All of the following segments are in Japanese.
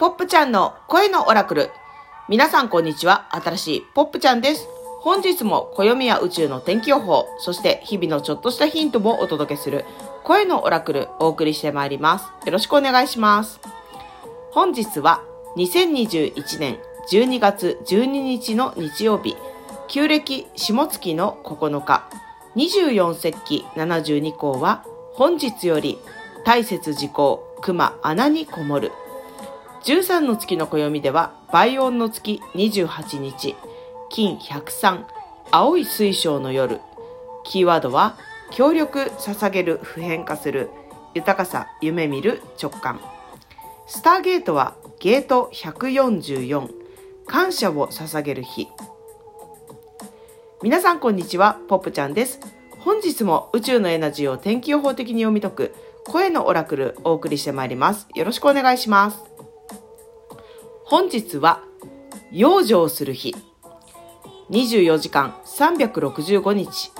ポップちゃんの声のオラクル。皆さんこんにちは。新しいポップちゃんです。本日も暦や宇宙の天気予報、そして日々のちょっとしたヒントもお届けする声のオラクルお送りしてまいります。よろしくお願いします。本日は2021年12月12日の日曜日、旧暦下月の9日、24節気72項は本日より大雪時効熊穴にこもる。13の月の暦では倍音の月28日、金103、青い水晶の夜。キーワードは協力、捧げる、普遍化する、豊かさ、夢見る、直感。スターゲートはゲート144、感謝を捧げる日。皆さんこんにちは、ポップちゃんです。本日も宇宙のエナジーを天気予報的に読み解く声のオラクルお送りしてまいります。よろしくお願いします。本日は養生する日。24時間365日。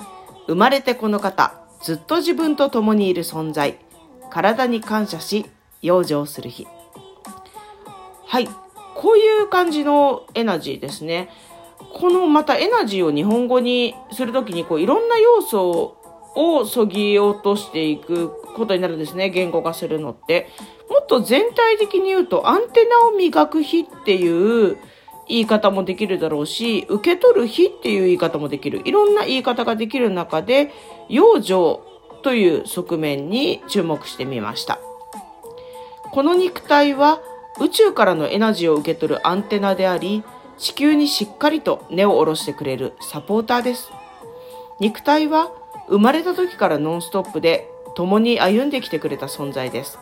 生まれてこの方、ずっと自分と共にいる存在。体に感謝し、養生する日。はい。こういう感じのエナジーですね。このまたエナジーを日本語にするときにこういろんな要素をそぎ落としていくことになるんですね。言語化するのって。もっと全体的に言うとアンテナを磨く日っていう言い方もできるだろうし、受け取る日っていう言い方もできる。いろんな言い方ができる中で、養生という側面に注目してみました。この肉体は宇宙からのエナジーを受け取るアンテナであり、地球にしっかりと根を下ろしてくれるサポーターです。肉体は生まれた時からノンストップで共に歩んできてくれた存在です。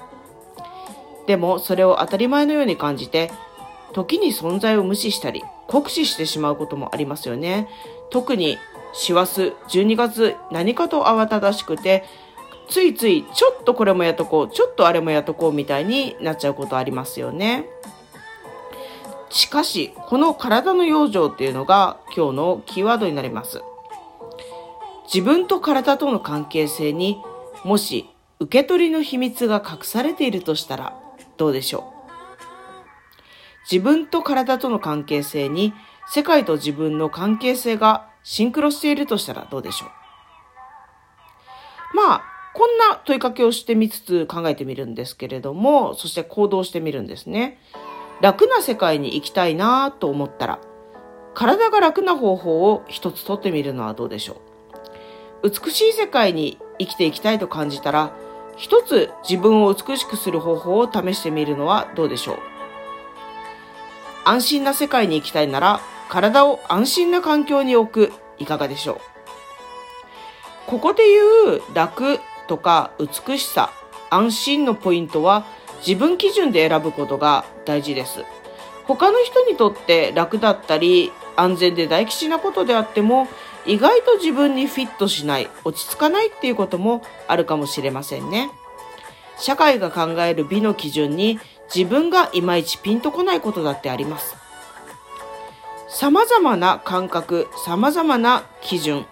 でもそれを当たり前のように感じて、時に存在を無視したり、酷使してしまうこともありますよね。特に師走12月何かと慌ただしくて、ついついちょっとこれもやっとこう、ちょっとあれもやっとこうみたいになっちゃうことありますよね。しかし、この体の養生っていうのが今日のキーワードになります。自分と体との関係性にもし受け取りの秘密が隠されているとしたらどうでしょう？自分と体との関係性に世界と自分の関係性がシンクロしているとしたらどうでしょう？まあ、こんな問いかけをしてみつつ考えてみるんですけれども、そして行動してみるんですね。楽な世界に行きたいなと思ったら、体が楽な方法を一つ取ってみるのはどうでしょう？美しい世界に生きていきたいと感じたら、一つ自分を美しくする方法を試してみるのはどうでしょう？安心な世界に行きたいなら、体を安心な環境に置く、いかがでしょう？ここで言う楽とか美しさ、安心のポイントは自分基準で選ぶことが大事です。他の人にとって楽だったり安全で大吉なことであっても意外と自分にフィットしない、落ち着かないっていうこともあるかもしれませんね。社会が考える美の基準に自分がいまいちピンとこないことだってあります。様々な感覚、様々な基準、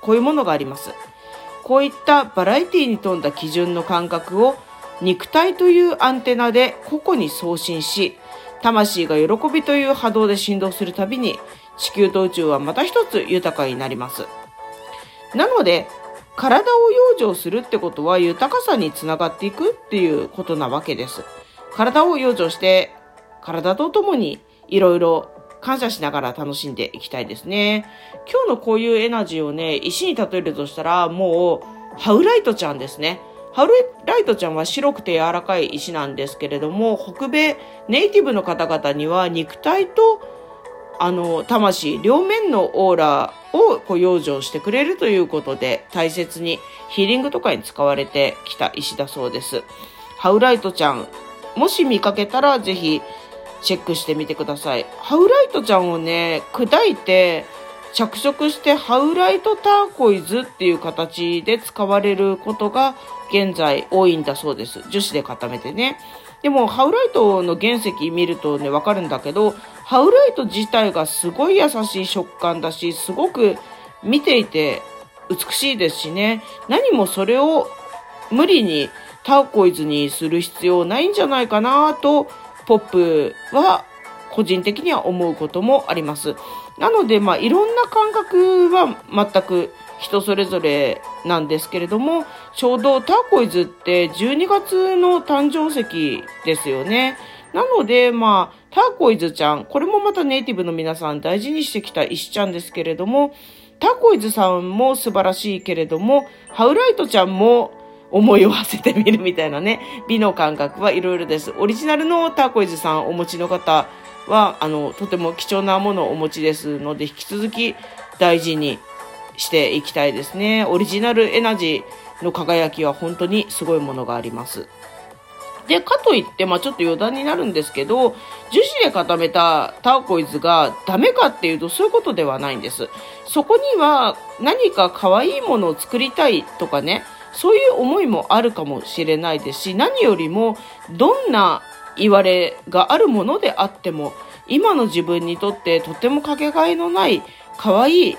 こういうものがあります。こういったバラエティに富んだ基準の感覚を肉体というアンテナで個々に送信し、魂が喜びという波動で振動するたびに地球と宇宙はまた一つ豊かになります。なので、体を養生するってことは豊かさにつながっていくっていうことなわけです。体を養生して、体とともにいろいろ感謝しながら楽しんでいきたいですね。今日のこういうエナジーをね、石に例えるとしたら、もう、ハウライトちゃんですね。ハウライトちゃんは白くて柔らかい石なんですけれども、北米ネイティブの方々には肉体とあの、魂、両面のオーラをこう養生してくれるということで、大切にヒーリングとかに使われてきた石だそうです。ハウライトちゃん、もし見かけたらぜひチェックしてみてください。ハウライトちゃんをね、砕いて着色してハウライトターコイズっていう形で使われることが現在多いんだそうです。樹脂で固めてね。でも、ハウライトの原石見るとね、わかるんだけど、ハウライト自体がすごい優しい食感だし、すごく見ていて美しいですしね。何もそれを無理にターコイズにする必要ないんじゃないかなとポップは個人的には思うこともあります。なので、まあ、いろんな感覚は全く人それぞれなんですけれども、ちょうどターコイズって12月の誕生石ですよね。なので、まあ、ターコイズちゃん、これもまたネイティブの皆さん大事にしてきた石ちゃんですけれども、ターコイズさんも素晴らしいけれども、ハウライトちゃんも思いを馳せてみるみたいなね、美の感覚はいろいろです。オリジナルのターコイズさんお持ちの方は、あの、とても貴重なものをお持ちですので、引き続き大事にしていきたいですね。オリジナルエナジーの輝きは本当にすごいものがあります。で、かといって、まあちょっと余談になるんですけど、樹脂で固めたターコイズがダメかっていうとそういうことではないんです。そこには何か可愛いものを作りたいとかね、そういう思いもあるかもしれないですし、何よりもどんな言われがあるものであっても、今の自分にとってとてもかけがえのない可愛い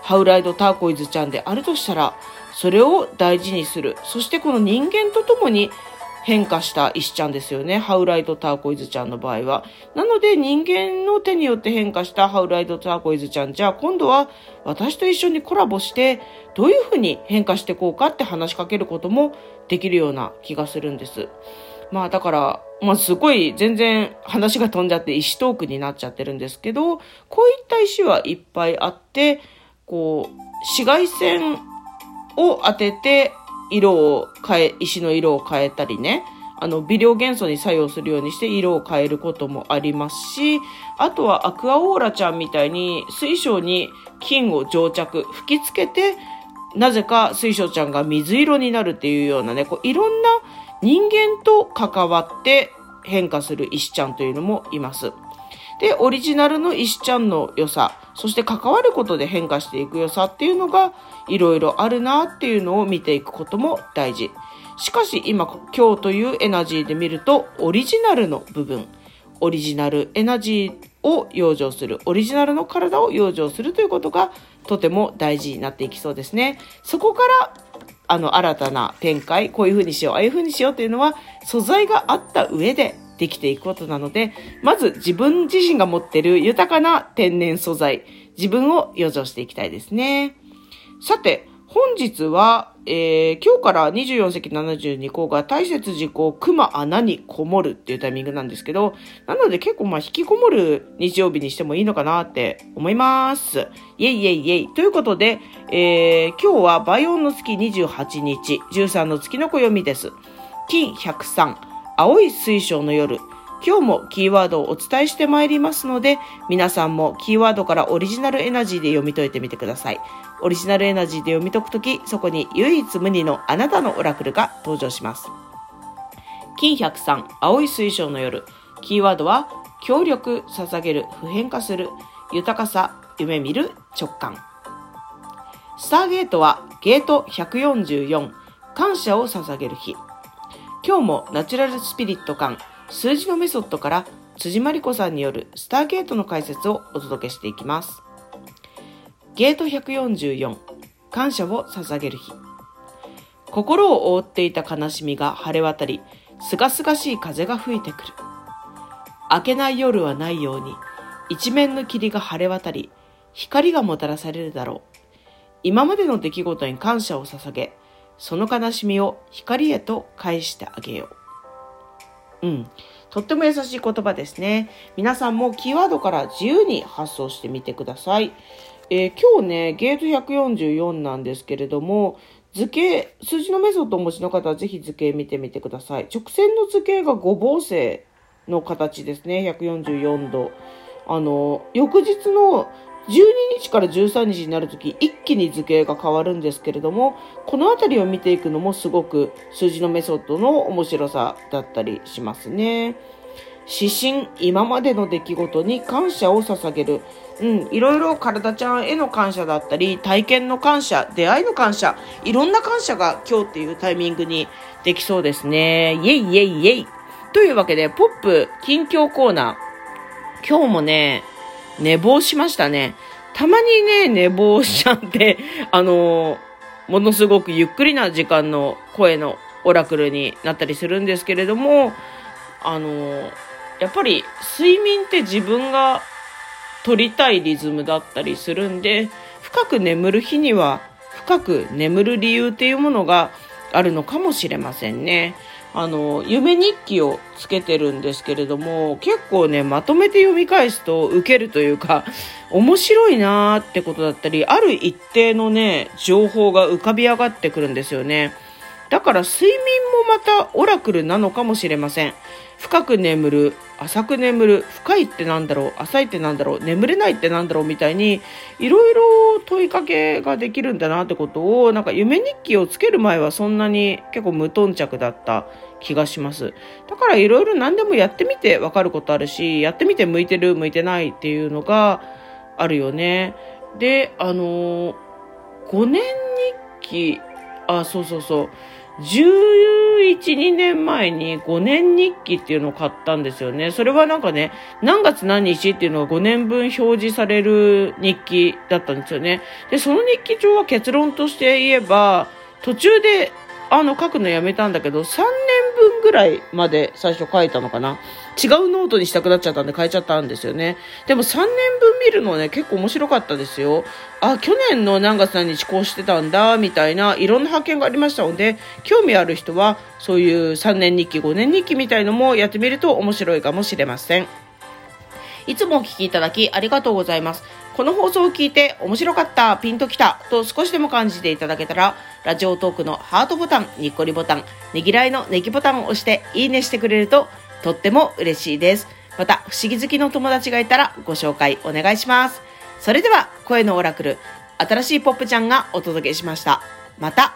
ハウライドターコイズちゃんであるとしたら、それを大事にする。そしてこの人間と共に変化した石ちゃんですよね。ハウライドターコイズちゃんの場合は。なので人間の手によって変化したハウライドターコイズちゃん。じゃあ今度は私と一緒にコラボしてどういうふうに変化していこうかって話しかけることもできるような気がするんです。まあだから、まあすごい全然話が飛んじゃって石トークになっちゃってるんですけど、こういった石はいっぱいあって、こう、紫外線を当てて色を変え、石の色を変えたりね、あの、微量元素に作用するようにして色を変えることもありますし、あとはアクアオーラちゃんみたいに水晶に金を蒸着、吹きつけて、なぜか水晶ちゃんが水色になるっていうようなね、こういろんな人間と関わって変化する石ちゃんというのもいます。で、オリジナルの石ちゃんの良さ、そして関わることで変化していく良さっていうのがいろいろあるなっていうのを見ていくことも大事。しかし今、今日というエナジーで見ると、オリジナルの部分、オリジナルエナジーを養生する、オリジナルの体を養生するということがとても大事になっていきそうですね。そこから、あの、新たな展開、こういう風にしよう、ああいう風にしようっていうのは、素材があった上でできていくことなので、まず自分自身が持ってる豊かな天然素材、自分を養生していきたいですね。さて、本日は、えー、今日から24隻72項が大切事項、熊穴にこもるっていうタイミングなんですけど、なので結構まあ引きこもる日曜日にしてもいいのかなって思います。イェイイェイイェイ。ということで、えー、今日はバイオンの月28日、13の月の暦です。金103、青い水晶の夜。今日もキーワードをお伝えしてまいりますので、皆さんもキーワードからオリジナルエナジーで読み解いてみてください。オリジナルエナジーで読み解くとき、そこに唯一無二のあなたのオラクルが登場します。金103、青い水晶の夜。キーワードは、協力、捧げる、普遍化する、豊かさ、夢見る、直感。スターゲートは、ゲート144、感謝を捧げる日。今日もナチュラルスピリット感、数字のメソッドから辻真理子さんによるスターゲートの解説をお届けしていきます。ゲート144、感謝を捧げる日。心を覆っていた悲しみが晴れ渡り、すがすがしい風が吹いてくる。明けない夜はないように、一面の霧が晴れ渡り、光がもたらされるだろう。今までの出来事に感謝を捧げ、その悲しみを光へと返してあげよう。うん。とっても優しい言葉ですね。皆さんもキーワードから自由に発想してみてください。えー、今日ね、ゲート144なんですけれども、図形、数字のメソッドをお持ちの方はぜひ図形見てみてください。直線の図形が五芒星の形ですね。144度。あの、翌日の12日から13日になるとき、一気に図形が変わるんですけれども、このあたりを見ていくのもすごく数字のメソッドの面白さだったりしますね。指針、今までの出来事に感謝を捧げる。うん、いろいろ体ちゃんへの感謝だったり、体験の感謝、出会いの感謝、いろんな感謝が今日っていうタイミングにできそうですね。イェイイェイイェイ。というわけで、ポップ近況コーナー。今日もね、寝坊しましたね。たまにね、寝坊しちゃって、あのものすごくゆっくりな時間の声のオラクルになったりするんですけれども、あのやっぱり睡眠って自分が取りたいリズムだったりするんで、深く眠る日には深く眠る理由っていうものがあるのかもしれませんね。あの、夢日記をつけてるんですけれども、結構ね、まとめて読み返すと受けるというか、面白いなーってことだったり、ある一定のね、情報が浮かび上がってくるんですよね。だから睡眠もまたオラクルなのかもしれません。深く眠る、浅く眠る、深いってなんだろう、浅いってなんだろう、眠れないってなんだろうみたいに、いろいろ問いかけができるんだなってことを、なんか夢日記をつける前はそんなに結構無頓着だった気がします。だからいろいろ何でもやってみてわかることあるし、やってみて向いてる、向いてないっていうのがあるよね。で、あの5年日記、あ、そうそうそう。11、2年前に5年日記っていうのを買ったんですよね。それはなんかね、何月何日っていうのが5年分表示される日記だったんですよね。で、その日記帳は結論として言えば、途中であの書くのやめたんだけど、3年分ぐらいまで最初書いたのかな。違うノートにしたくなっちゃったんで変えちゃったんですよね。でも3年分見るのね、結構面白かったですよ。あ、去年の何月何日こうしてたんだ、みたいないろんな発見がありましたので、興味ある人はそういう3年日記、5年日記みたいのもやってみると面白いかもしれません。いつもお聞きいただきありがとうございます。この放送を聞いて面白かった、ピンときたと少しでも感じていただけたら、ラジオトークのハートボタン、ニッコリボタン、ねぎらいのねぎボタンを押していいねしてくれるととっても嬉しいです。また、不思議好きの友達がいたらご紹介お願いします。それでは、声のオラクル、新しいポップちゃんがお届けしました。また